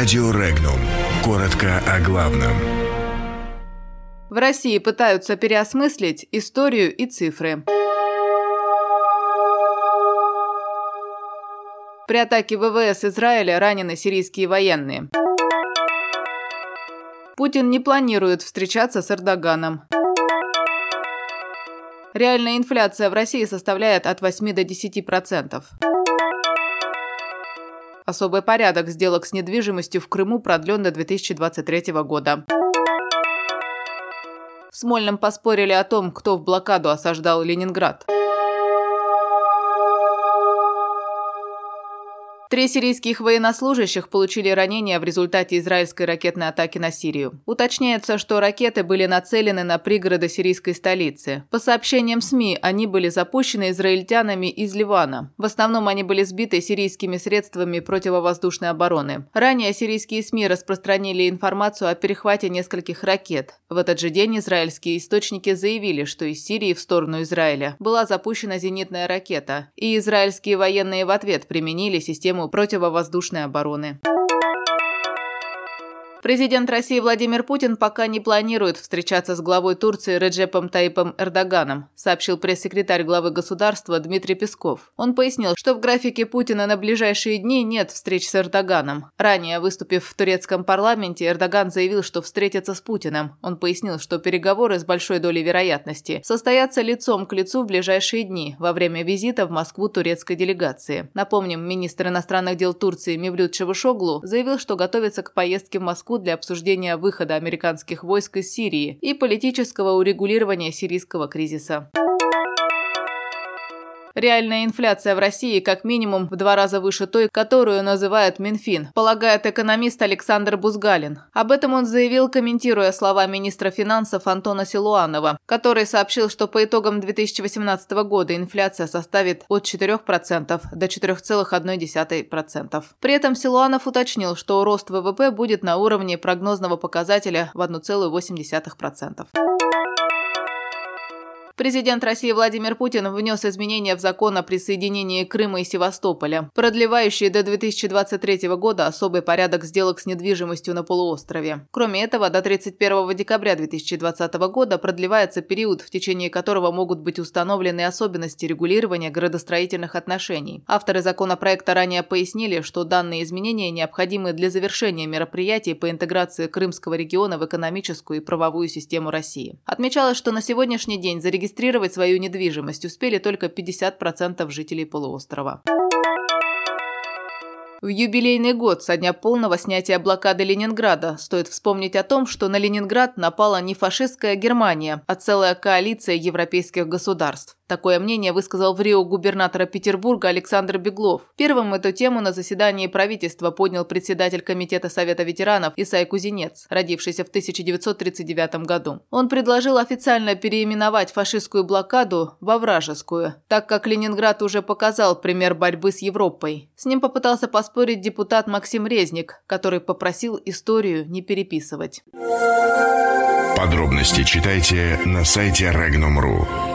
Радио Регнум. Коротко о главном. В России пытаются переосмыслить историю и цифры. При атаке ВВС Израиля ранены сирийские военные. Путин не планирует встречаться с Эрдоганом. Реальная инфляция в России составляет от 8 до 10%. Особый порядок сделок с недвижимостью в Крыму продлен до 2023 года. В Смольном поспорили о том, кто в блокаду осаждал Ленинград. Три сирийских военнослужащих получили ранения в результате израильской ракетной атаки на Сирию. Уточняется, что ракеты были нацелены на пригороды сирийской столицы. По сообщениям СМИ, они были запущены израильтянами из Ливана. В основном они были сбиты сирийскими средствами противовоздушной обороны. Ранее сирийские СМИ распространили информацию о перехвате нескольких ракет. В этот же день израильские источники заявили, что из Сирии в сторону Израиля была запущена зенитная ракета, и израильские военные в ответ применили систему систему противовоздушной обороны. Президент России Владимир Путин пока не планирует встречаться с главой Турции Реджепом Таипом Эрдоганом, сообщил пресс-секретарь главы государства Дмитрий Песков. Он пояснил, что в графике Путина на ближайшие дни нет встреч с Эрдоганом. Ранее, выступив в турецком парламенте, Эрдоган заявил, что встретится с Путиным. Он пояснил, что переговоры с большой долей вероятности состоятся лицом к лицу в ближайшие дни во время визита в Москву турецкой делегации. Напомним, министр иностранных дел Турции Мевлют Чавушоглу заявил, что готовится к поездке в Москву Москву для обсуждения выхода американских войск из Сирии и политического урегулирования сирийского кризиса. Реальная инфляция в России как минимум в два раза выше той, которую называют Минфин, полагает экономист Александр Бузгалин. Об этом он заявил, комментируя слова министра финансов Антона Силуанова, который сообщил, что по итогам 2018 года инфляция составит от 4% до 4,1%. При этом Силуанов уточнил, что рост ВВП будет на уровне прогнозного показателя в 1,8%. Президент России Владимир Путин внес изменения в закон о присоединении Крыма и Севастополя, продлевающие до 2023 года особый порядок сделок с недвижимостью на полуострове. Кроме этого, до 31 декабря 2020 года продлевается период, в течение которого могут быть установлены особенности регулирования градостроительных отношений. Авторы законопроекта ранее пояснили, что данные изменения необходимы для завершения мероприятий по интеграции Крымского региона в экономическую и правовую систему России. Отмечалось, что на сегодняшний день зарегистрированы зарегистрировать свою недвижимость успели только 50% жителей полуострова. В юбилейный год со дня полного снятия блокады Ленинграда стоит вспомнить о том, что на Ленинград напала не фашистская Германия, а целая коалиция европейских государств. Такое мнение высказал в Рио губернатора Петербурга Александр Беглов. Первым эту тему на заседании правительства поднял председатель Комитета Совета ветеранов Исай Кузинец, родившийся в 1939 году. Он предложил официально переименовать фашистскую блокаду во вражескую, так как Ленинград уже показал пример борьбы с Европой. С ним попытался поспорить депутат Максим Резник, который попросил историю не переписывать. Подробности читайте на сайте Regnum.ru.